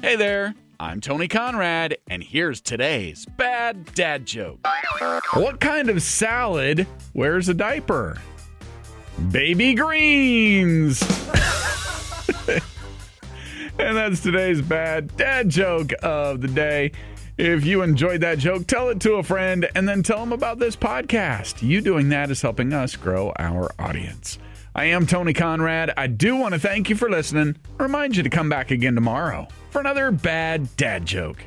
Hey there, I'm Tony Conrad, and here's today's bad dad joke. What kind of salad wears a diaper? Baby greens! And that's today's bad dad joke of the day. If you enjoyed that joke, tell it to a friend and then tell them about this podcast. You doing that is helping us grow our audience. I am Tony Conrad. I do want to thank you for listening. Remind you to come back again tomorrow for another bad dad joke.